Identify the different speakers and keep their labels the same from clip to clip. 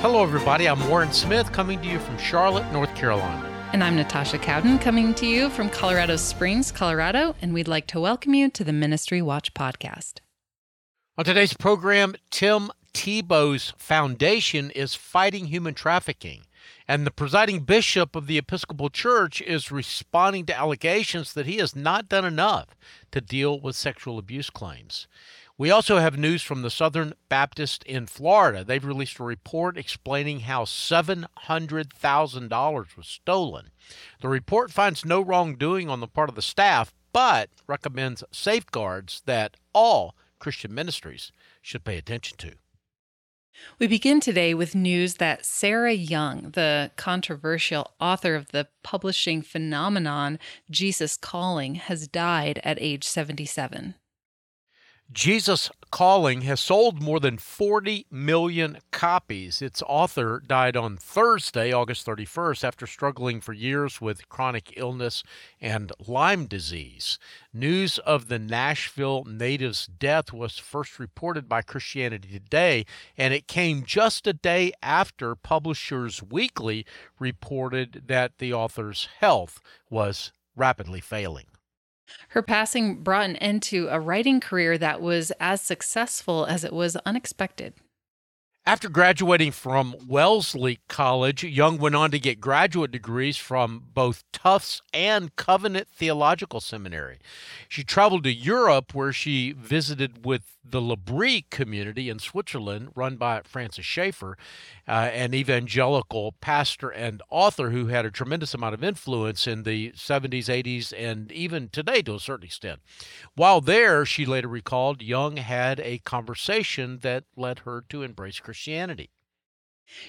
Speaker 1: Hello, everybody. I'm Warren Smith coming to you from Charlotte, North Carolina.
Speaker 2: And I'm Natasha Cowden coming to you from Colorado Springs, Colorado, and we'd like to welcome you to the Ministry Watch podcast.
Speaker 1: On today's program, Tim Tebow's foundation is fighting human trafficking, and the presiding bishop of the Episcopal Church is responding to allegations that he has not done enough to deal with sexual abuse claims. We also have news from the Southern Baptist in Florida. They've released a report explaining how $700,000 was stolen. The report finds no wrongdoing on the part of the staff, but recommends safeguards that all Christian ministries should pay attention to.
Speaker 2: We begin today with news that Sarah Young, the controversial author of the publishing phenomenon Jesus Calling, has died at age 77.
Speaker 1: Jesus Calling has sold more than 40 million copies. Its author died on Thursday, August 31st, after struggling for years with chronic illness and Lyme disease. News of the Nashville native's death was first reported by Christianity Today, and it came just a day after Publishers Weekly reported that the author's health was rapidly failing.
Speaker 2: Her passing brought an end to a writing career that was as successful as it was unexpected.
Speaker 1: After graduating from Wellesley College, Young went on to get graduate degrees from both Tufts and Covenant Theological Seminary. She traveled to Europe where she visited with the L'Abri community in Switzerland, run by Francis Schaeffer, uh, an evangelical pastor and author who had a tremendous amount of influence in the 70s, 80s, and even today to a certain extent. While there, she later recalled, Young had a conversation that led her to embrace Christianity.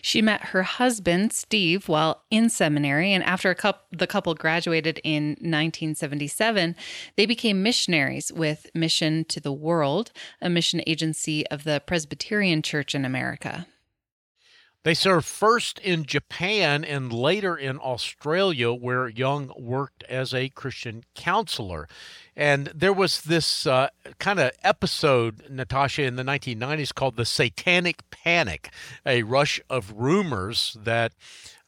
Speaker 2: She met her husband, Steve, while in seminary, and after the couple graduated in 1977, they became missionaries with Mission to the World, a mission agency of the Presbyterian Church in America.
Speaker 1: They served first in Japan and later in Australia, where Young worked as a Christian counselor. And there was this uh, kind of episode, Natasha, in the 1990s called the Satanic Panic, a rush of rumors that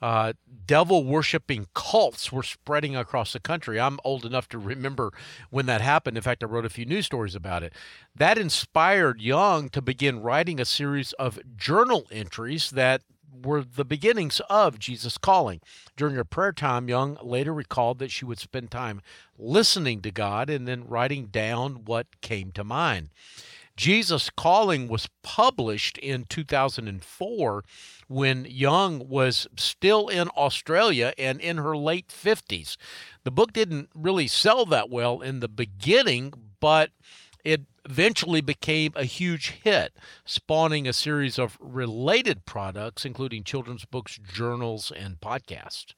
Speaker 1: uh, devil worshiping cults were spreading across the country. I'm old enough to remember when that happened. In fact, I wrote a few news stories about it. That inspired Young to begin writing a series of journal entries that were the beginnings of Jesus Calling. During her prayer time, Young later recalled that she would spend time listening to God and then writing down what came to mind. Jesus Calling was published in 2004 when Young was still in Australia and in her late 50s. The book didn't really sell that well in the beginning, but it eventually became a huge hit, spawning a series of related products, including children's books, journals, and podcasts.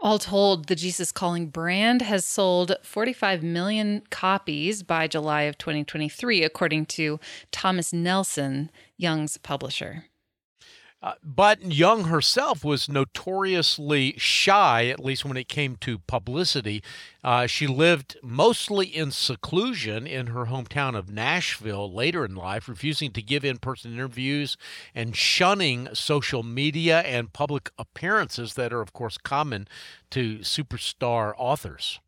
Speaker 2: All told, the Jesus Calling brand has sold 45 million copies by July of 2023, according to Thomas Nelson, Young's publisher.
Speaker 1: Uh, but Young herself was notoriously shy, at least when it came to publicity. Uh, she lived mostly in seclusion in her hometown of Nashville later in life, refusing to give in person interviews and shunning social media and public appearances that are, of course, common to superstar authors.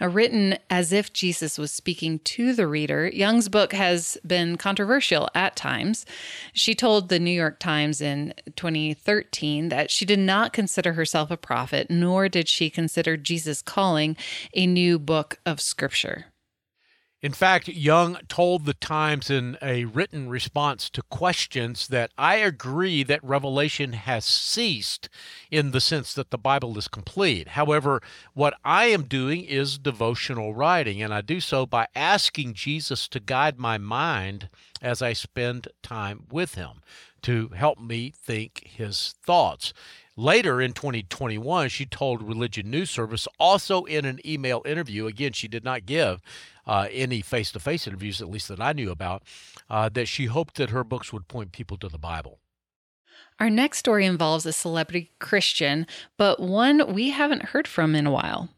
Speaker 2: Written as if Jesus was speaking to the reader, Young's book has been controversial at times. She told the New York Times in 2013 that she did not consider herself a prophet, nor did she consider Jesus Calling a new book of scripture.
Speaker 1: In fact, Young told the Times in a written response to questions that I agree that revelation has ceased in the sense that the Bible is complete. However, what I am doing is devotional writing, and I do so by asking Jesus to guide my mind as I spend time with Him to help me think His thoughts. Later in 2021, she told Religion News Service, also in an email interview, again, she did not give uh, any face to face interviews, at least that I knew about, uh, that she hoped that her books would point people to the Bible.
Speaker 2: Our next story involves a celebrity Christian, but one we haven't heard from in a while.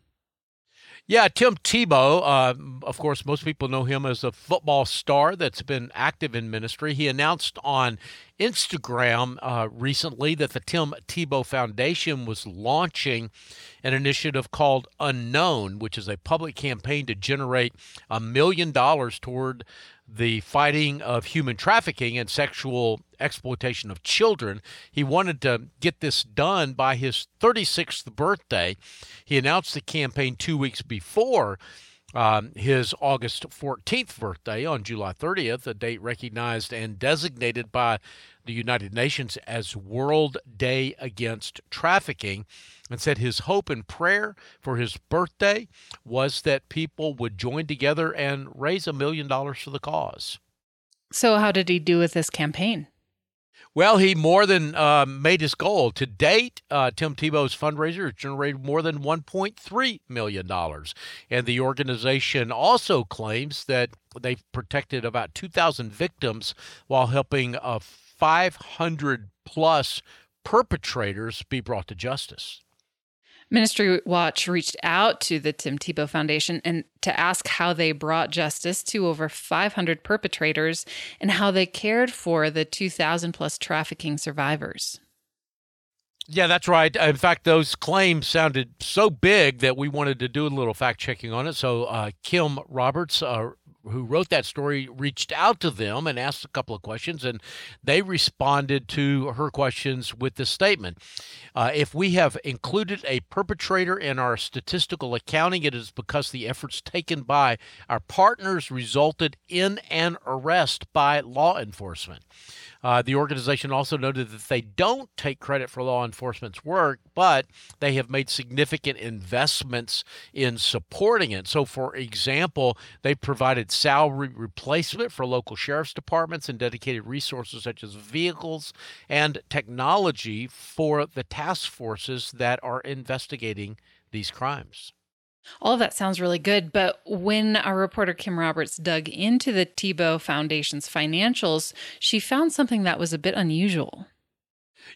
Speaker 1: Yeah, Tim Tebow. Uh, of course, most people know him as a football star that's been active in ministry. He announced on Instagram uh, recently that the Tim Tebow Foundation was launching an initiative called Unknown, which is a public campaign to generate a million dollars toward the fighting of human trafficking and sexual exploitation of children. He wanted to get this done by his 36th birthday. He announced the campaign two weeks before. Um, his August 14th birthday on July 30th, a date recognized and designated by the United Nations as World Day Against Trafficking and said his hope and prayer for his birthday was that people would join together and raise a million dollars for the cause.
Speaker 2: So, how did he do with this campaign?
Speaker 1: Well, he more than uh, made his goal. To date, uh, Tim Tebow's fundraiser has generated more than $1.3 million. And the organization also claims that they've protected about 2,000 victims while helping uh, 500 plus perpetrators be brought to justice.
Speaker 2: Ministry Watch reached out to the Tim Tebow Foundation and to ask how they brought justice to over 500 perpetrators and how they cared for the 2,000 plus trafficking survivors.
Speaker 1: Yeah, that's right. In fact, those claims sounded so big that we wanted to do a little fact checking on it. So, uh, Kim Roberts, uh, who wrote that story reached out to them and asked a couple of questions, and they responded to her questions with this statement uh, If we have included a perpetrator in our statistical accounting, it is because the efforts taken by our partners resulted in an arrest by law enforcement. Uh, the organization also noted that they don't take credit for law enforcement's work, but they have made significant investments in supporting it. So, for example, they provided salary replacement for local sheriff's departments and dedicated resources such as vehicles and technology for the task forces that are investigating these crimes.
Speaker 2: All of that sounds really good. But when our reporter Kim Roberts dug into the Tebow Foundation's financials, she found something that was a bit unusual.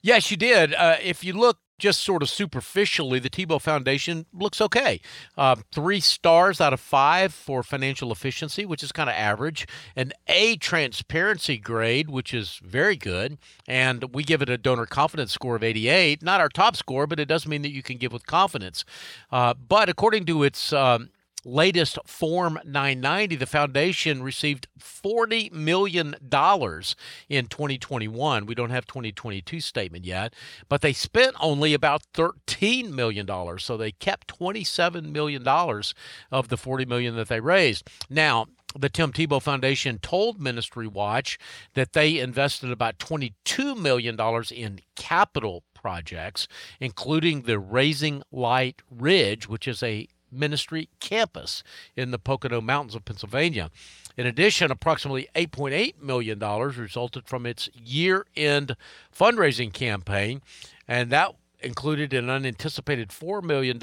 Speaker 1: Yes, you did. Uh, if you look just sort of superficially, the Tebow Foundation looks okay. Uh, three stars out of five for financial efficiency, which is kind of average. An A transparency grade, which is very good. And we give it a donor confidence score of 88. Not our top score, but it does mean that you can give with confidence. Uh, but according to its um, latest Form 990, the foundation received $40 million in 2021. We don't have 2022 statement yet, but they spent only about $13 million. So they kept $27 million of the 40 million that they raised. Now, the Tim Tebow Foundation told Ministry Watch that they invested about $22 million in capital projects, including the Raising Light Ridge, which is a Ministry campus in the Pocono Mountains of Pennsylvania. In addition, approximately $8.8 million resulted from its year end fundraising campaign, and that included an unanticipated $4 million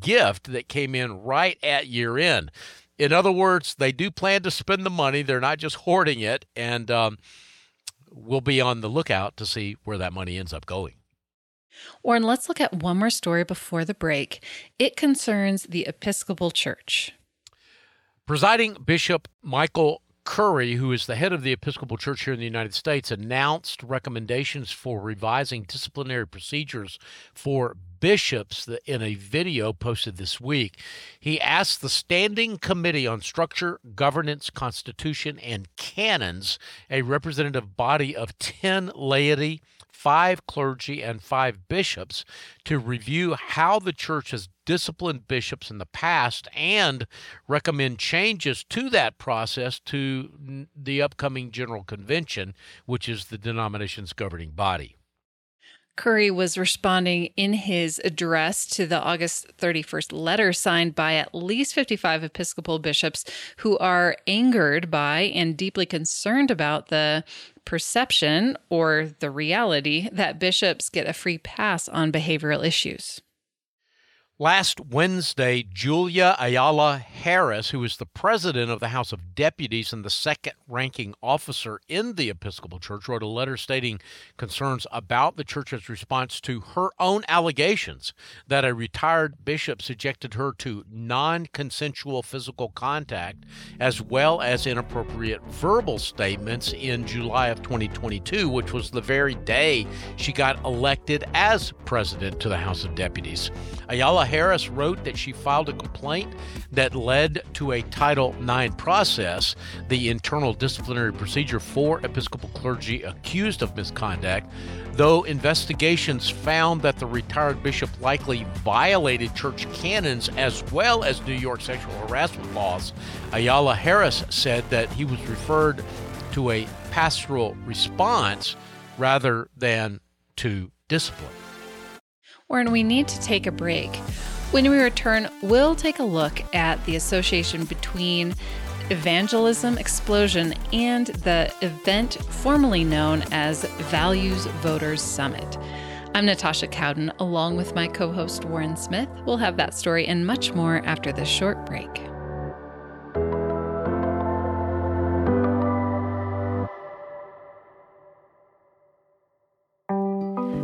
Speaker 1: gift that came in right at year end. In other words, they do plan to spend the money, they're not just hoarding it, and um, we'll be on the lookout to see where that money ends up going.
Speaker 2: Warren, let's look at one more story before the break. It concerns the Episcopal Church.
Speaker 1: Presiding Bishop Michael Curry, who is the head of the Episcopal Church here in the United States, announced recommendations for revising disciplinary procedures for bishops in a video posted this week. He asked the Standing Committee on Structure, Governance, Constitution, and Canons, a representative body of 10 laity five clergy and five bishops to review how the church has disciplined bishops in the past and recommend changes to that process to the upcoming General Convention, which is the denomination's governing body.
Speaker 2: Curry was responding in his address to the August 31st letter signed by at least 55 Episcopal bishops who are angered by and deeply concerned about the perception or the reality that bishops get a free pass on behavioral issues.
Speaker 1: Last Wednesday, Julia Ayala Harris, who is the president of the House of Deputies and the second ranking officer in the Episcopal Church, wrote a letter stating concerns about the church's response to her own allegations that a retired bishop subjected her to non consensual physical contact as well as inappropriate verbal statements in July of 2022, which was the very day she got elected as president to the House of Deputies. Ayala Harris wrote that she filed a complaint that led to a Title IX process, the internal disciplinary procedure for Episcopal clergy accused of misconduct, though investigations found that the retired bishop likely violated church canons as well as New York sexual harassment laws. Ayala Harris said that he was referred to a pastoral response rather than to discipline.
Speaker 2: Warren, we need to take a break. When we return, we'll take a look at the association between Evangelism Explosion and the event formerly known as Values Voters Summit. I'm Natasha Cowden, along with my co host Warren Smith. We'll have that story and much more after this short break.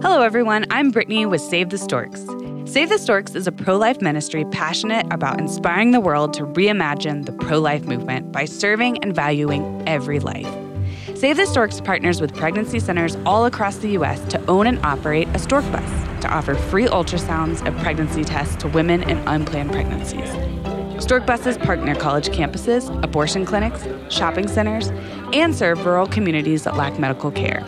Speaker 3: Hello, everyone. I'm Brittany with Save the Storks. Save the Storks is a pro life ministry passionate about inspiring the world to reimagine the pro life movement by serving and valuing every life. Save the Storks partners with pregnancy centers all across the U.S. to own and operate a stork bus to offer free ultrasounds and pregnancy tests to women in unplanned pregnancies. Stork buses park near college campuses, abortion clinics, shopping centers, and serve rural communities that lack medical care.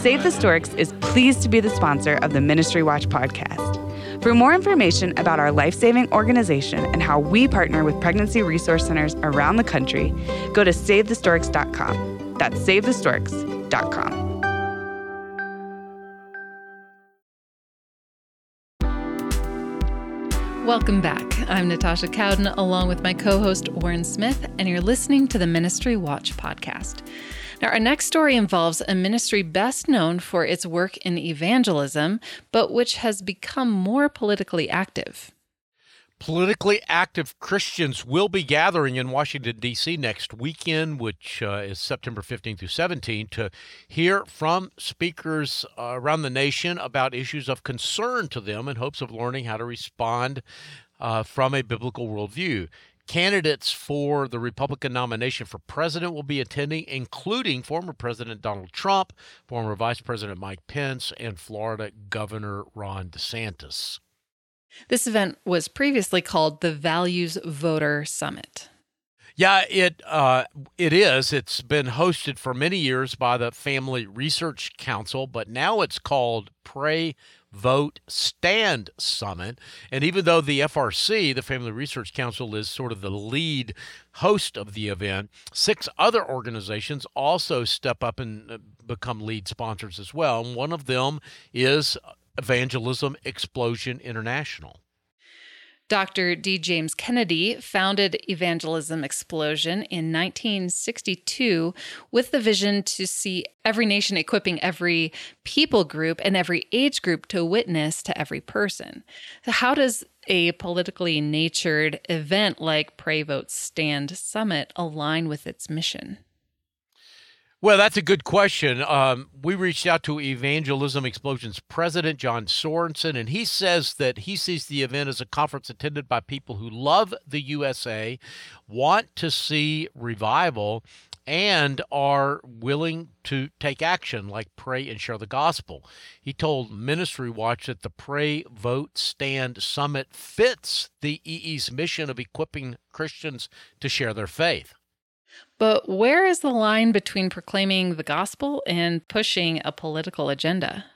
Speaker 3: Save the Storks is pleased to be the sponsor of the Ministry Watch podcast. For more information about our life saving organization and how we partner with pregnancy resource centers around the country, go to SaveTheStorks.com. That's SaveTheStorks.com.
Speaker 2: Welcome back. I'm Natasha Cowden, along with my co host Warren Smith, and you're listening to the Ministry Watch podcast. Now, our next story involves a ministry best known for its work in evangelism, but which has become more politically active.
Speaker 1: Politically active Christians will be gathering in Washington, D.C. next weekend, which uh, is September 15 through 17, to hear from speakers uh, around the nation about issues of concern to them in hopes of learning how to respond uh, from a biblical worldview. Candidates for the Republican nomination for president will be attending, including former President Donald Trump, former Vice President Mike Pence, and Florida Governor Ron DeSantis.
Speaker 2: This event was previously called the Values Voter Summit.
Speaker 1: Yeah, it uh, it is. It's been hosted for many years by the Family Research Council, but now it's called Pray Vote Stand Summit. And even though the FRC, the Family Research Council, is sort of the lead host of the event, six other organizations also step up and uh, become lead sponsors as well. And one of them is Evangelism Explosion International.
Speaker 2: Dr. D. James Kennedy founded Evangelism Explosion in 1962 with the vision to see every nation equipping every people group and every age group to witness to every person. So how does a politically natured event like Pray Vote Stand Summit align with its mission?
Speaker 1: Well, that's a good question. Um, we reached out to Evangelism Explosion's president, John Sorensen, and he says that he sees the event as a conference attended by people who love the USA, want to see revival, and are willing to take action, like pray and share the gospel. He told Ministry Watch that the Pray, Vote, Stand Summit fits the EE's mission of equipping Christians to share their faith.
Speaker 2: But where is the line between proclaiming the gospel and pushing a political agenda?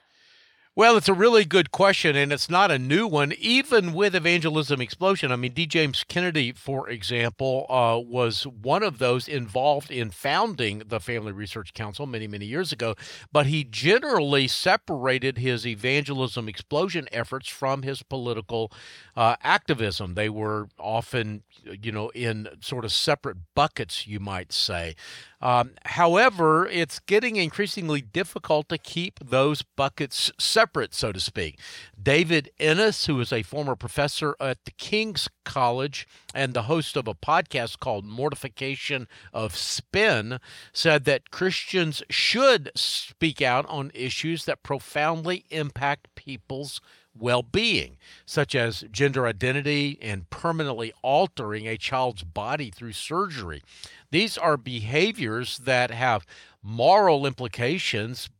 Speaker 1: Well, it's a really good question, and it's not a new one. Even with Evangelism Explosion, I mean, D. James Kennedy, for example, uh, was one of those involved in founding the Family Research Council many, many years ago. But he generally separated his evangelism explosion efforts from his political uh, activism. They were often, you know, in sort of separate buckets, you might say. Um, however, it's getting increasingly difficult to keep those buckets separate, so to speak. David Innes, who is a former professor at the King's College and the host of a podcast called Mortification of Spin, said that Christians should speak out on issues that profoundly impact people's well being, such as gender identity and permanently altering a child's body through surgery. These are behaviors that have moral implications,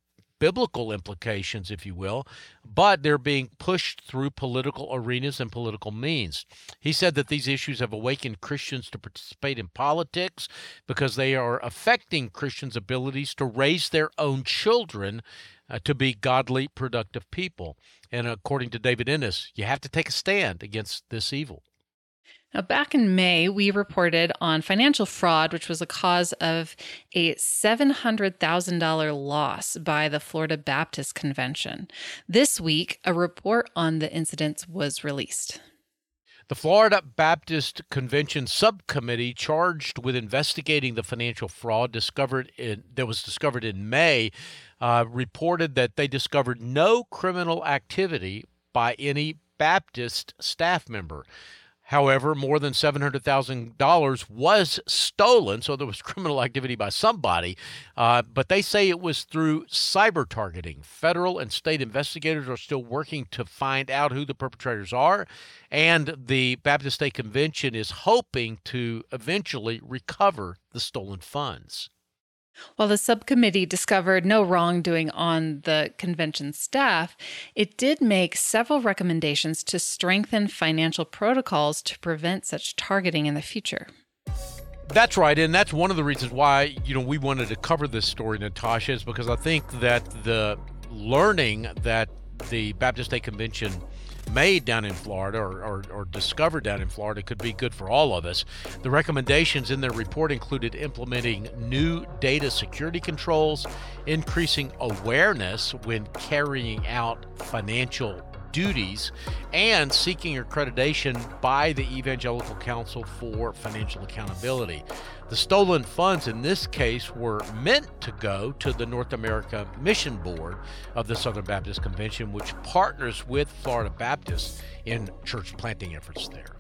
Speaker 1: biblical implications, if you will, but they're being pushed through political arenas and political means. He said that these issues have awakened Christians to participate in politics because they are affecting Christians' abilities to raise their own children uh, to be godly, productive people. And according to David Innes, you have to take a stand against this evil.
Speaker 2: Now, back in May, we reported on financial fraud, which was a cause of a $700,000 loss by the Florida Baptist Convention. This week, a report on the incidents was released.
Speaker 1: The Florida Baptist Convention subcommittee charged with investigating the financial fraud discovered in, that was discovered in May uh, reported that they discovered no criminal activity by any Baptist staff member. However, more than $700,000 was stolen, so there was criminal activity by somebody. Uh, but they say it was through cyber targeting. Federal and state investigators are still working to find out who the perpetrators are, and the Baptist State Convention is hoping to eventually recover the stolen funds.
Speaker 2: While the subcommittee discovered no wrongdoing on the convention staff, it did make several recommendations to strengthen financial protocols to prevent such targeting in the future.
Speaker 1: That's right, and that's one of the reasons why you know we wanted to cover this story, Natasha, is because I think that the learning that the Baptist State Convention made down in Florida or, or, or, discovered down in Florida could be good for all of us. The recommendations in their report included implementing new data security controls, increasing awareness when carrying out financial duties and seeking accreditation by the Evangelical Council for Financial Accountability. The stolen funds in this case were meant to go to the North America Mission Board of the Southern Baptist Convention, which partners with Florida Baptists in church planting efforts there.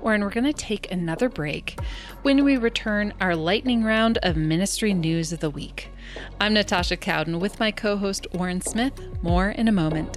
Speaker 2: Warren, we're going to take another break. When we return, our lightning round of ministry news of the week. I'm Natasha Cowden with my co host Warren Smith. More in a moment.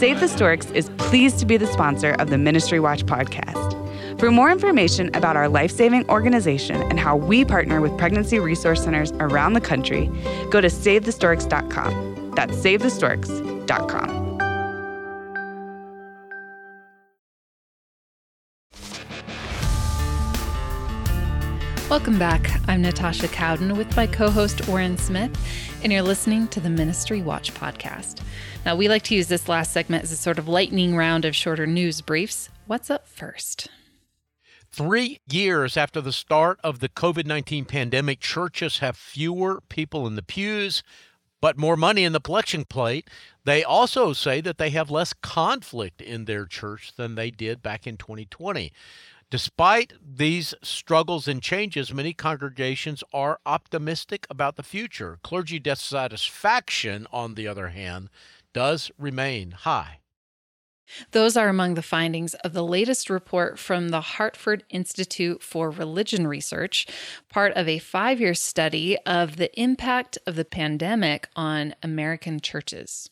Speaker 3: Save the Storks is pleased to be the sponsor of the Ministry Watch podcast. For more information about our life saving organization and how we partner with pregnancy resource centers around the country, go to SaveTheStorks.com. That's SaveTheStorks.com.
Speaker 2: Welcome back. I'm Natasha Cowden with my co host Warren Smith, and you're listening to the Ministry Watch podcast. Now, we like to use this last segment as a sort of lightning round of shorter news briefs. What's up first?
Speaker 1: Three years after the start of the COVID 19 pandemic, churches have fewer people in the pews, but more money in the collection plate. They also say that they have less conflict in their church than they did back in 2020. Despite these struggles and changes, many congregations are optimistic about the future. Clergy dissatisfaction, on the other hand, does remain high.
Speaker 2: Those are among the findings of the latest report from the Hartford Institute for Religion Research, part of a five year study of the impact of the pandemic on American churches.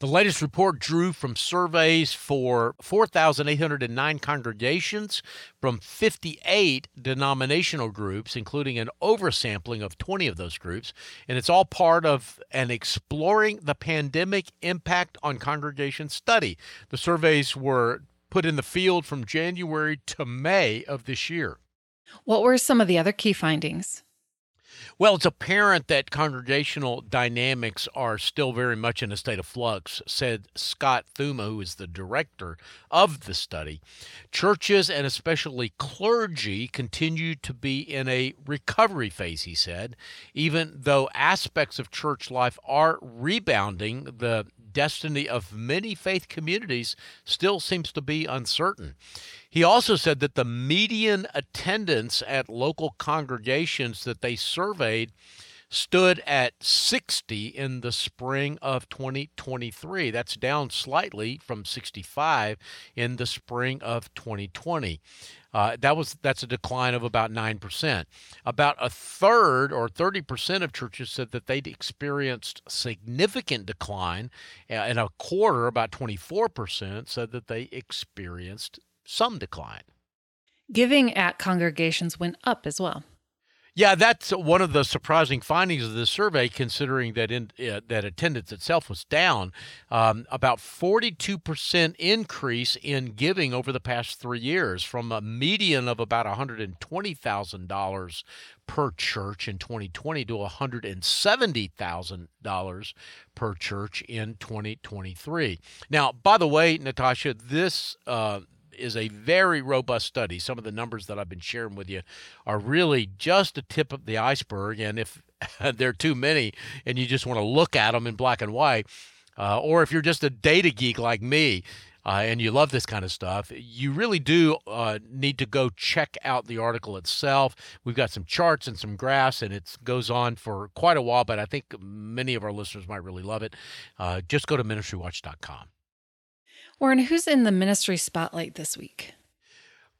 Speaker 1: The latest report drew from surveys for 4,809 congregations from 58 denominational groups, including an oversampling of 20 of those groups. And it's all part of an Exploring the Pandemic Impact on Congregation study. The surveys were put in the field from January to May of this year.
Speaker 2: What were some of the other key findings?
Speaker 1: Well, it's apparent that congregational dynamics are still very much in a state of flux, said Scott Thumma, who is the director of the study. Churches and especially clergy continue to be in a recovery phase, he said. Even though aspects of church life are rebounding, the destiny of many faith communities still seems to be uncertain. He also said that the median attendance at local congregations that they surveyed stood at 60 in the spring of 2023. That's down slightly from 65 in the spring of 2020. Uh, that was that's a decline of about nine percent. About a third or 30 percent of churches said that they'd experienced significant decline, and a quarter, about 24 percent, said that they experienced some decline.
Speaker 2: Giving at congregations went up as well.
Speaker 1: Yeah, that's one of the surprising findings of this survey, considering that in, uh, that attendance itself was down. Um, about 42% increase in giving over the past three years, from a median of about $120,000 per church in 2020 to $170,000 per church in 2023. Now, by the way, Natasha, this uh, is a very robust study. Some of the numbers that I've been sharing with you are really just a tip of the iceberg. And if there are too many and you just want to look at them in black and white, uh, or if you're just a data geek like me, uh, and you love this kind of stuff, you really do uh, need to go check out the article itself. We've got some charts and some graphs, and it goes on for quite a while, but I think many of our listeners might really love it. Uh, just go to ministrywatch.com.
Speaker 2: Warren, who's in the ministry spotlight this week?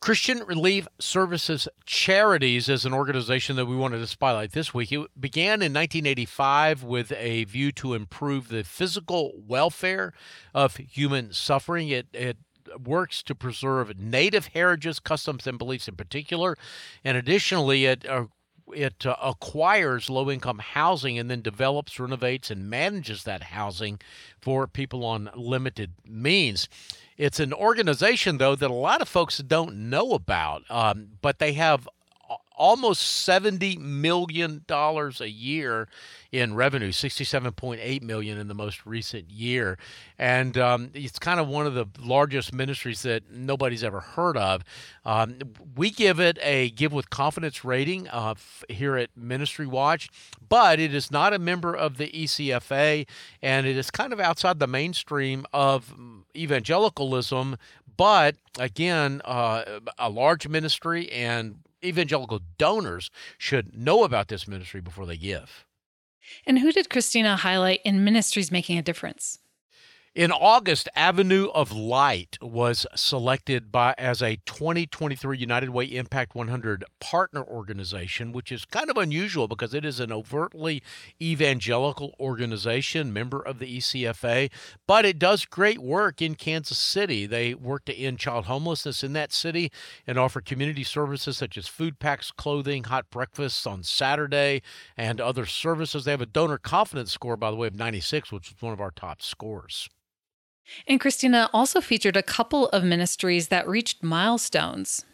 Speaker 1: Christian Relief Services Charities is an organization that we wanted to spotlight this week. It began in 1985 with a view to improve the physical welfare of human suffering. It, it works to preserve native heritages, customs, and beliefs in particular. And additionally, it uh, it uh, acquires low income housing and then develops, renovates, and manages that housing for people on limited means. It's an organization, though, that a lot of folks don't know about, um, but they have almost $70 million a year in revenue, 67.8 million in the most recent year. And um, it's kind of one of the largest ministries that nobody's ever heard of. Um, we give it a Give with Confidence rating uh, here at Ministry Watch, but it is not a member of the ECFA, and it is kind of outside the mainstream of evangelicalism. But again, uh, a large ministry and evangelical donors should know about this ministry before they give.
Speaker 2: And who did Christina highlight in ministries making a difference?
Speaker 1: In August, Avenue of Life was selected by as a 2023 United Way Impact 100 partner organization, which is kind of unusual because it is an overtly evangelical organization, member of the ECFA, but it does great work in Kansas City. They work to end child homelessness in that city and offer community services such as food packs, clothing, hot breakfasts on Saturday, and other services. They have a donor confidence score, by the way, of 96, which is one of our top scores.
Speaker 2: And Christina also featured a couple of ministries that reached milestones.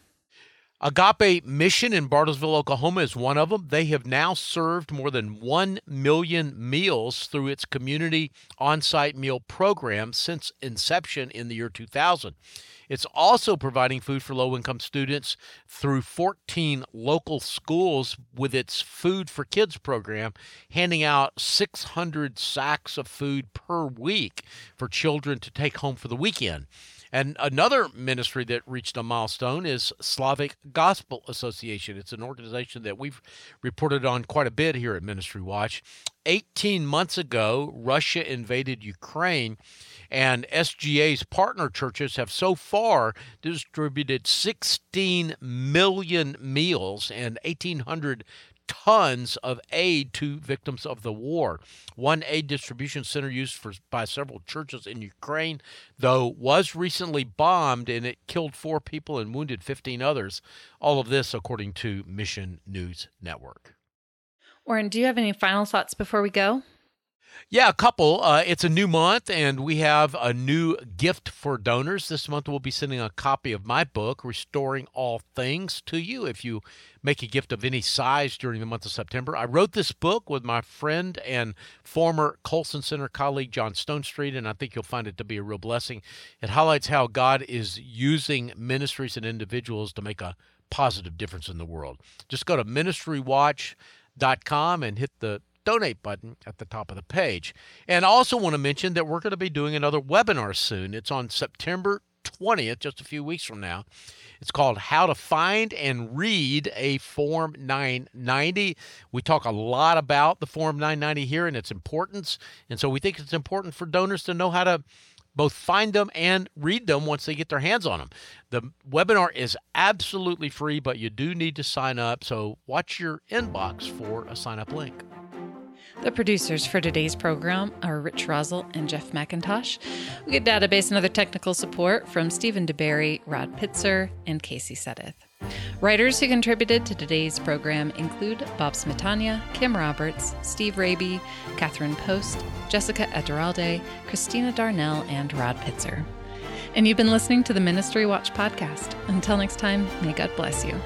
Speaker 1: Agape Mission in Bartlesville, Oklahoma is one of them. They have now served more than 1 million meals through its community on site meal program since inception in the year 2000. It's also providing food for low income students through 14 local schools with its Food for Kids program, handing out 600 sacks of food per week for children to take home for the weekend. And another ministry that reached a milestone is Slavic Gospel Association. It's an organization that we've reported on quite a bit here at Ministry Watch. 18 months ago, Russia invaded Ukraine, and SGA's partner churches have so far distributed 16 million meals and 1,800 tons of aid to victims of the war. One aid distribution center used for, by several churches in Ukraine, though, was recently bombed and it killed four people and wounded 15 others. All of this, according to Mission News Network.
Speaker 2: Warren, do you have any final thoughts before we go?
Speaker 1: Yeah, a couple. Uh, it's a new month, and we have a new gift for donors. This month, we'll be sending a copy of my book, Restoring All Things, to you if you make a gift of any size during the month of September. I wrote this book with my friend and former Colson Center colleague, John Stonestreet, and I think you'll find it to be a real blessing. It highlights how God is using ministries and individuals to make a positive difference in the world. Just go to ministrywatch.com and hit the donate button at the top of the page. And I also want to mention that we're going to be doing another webinar soon. It's on September 20th, just a few weeks from now. It's called How to Find and Read a Form 990. We talk a lot about the Form 990 here and its importance. And so we think it's important for donors to know how to both find them and read them once they get their hands on them. The webinar is absolutely free, but you do need to sign up. So watch your inbox for a sign up link.
Speaker 2: The producers for today's program are Rich Rosell and Jeff McIntosh. We get database and other technical support from Stephen DeBerry, Rod Pitzer, and Casey Sedith. Writers who contributed to today's program include Bob Smietana, Kim Roberts, Steve Rabey, Catherine Post, Jessica Ederalde, Christina Darnell, and Rod Pitzer. And you've been listening to the Ministry Watch podcast. Until next time, may God bless you.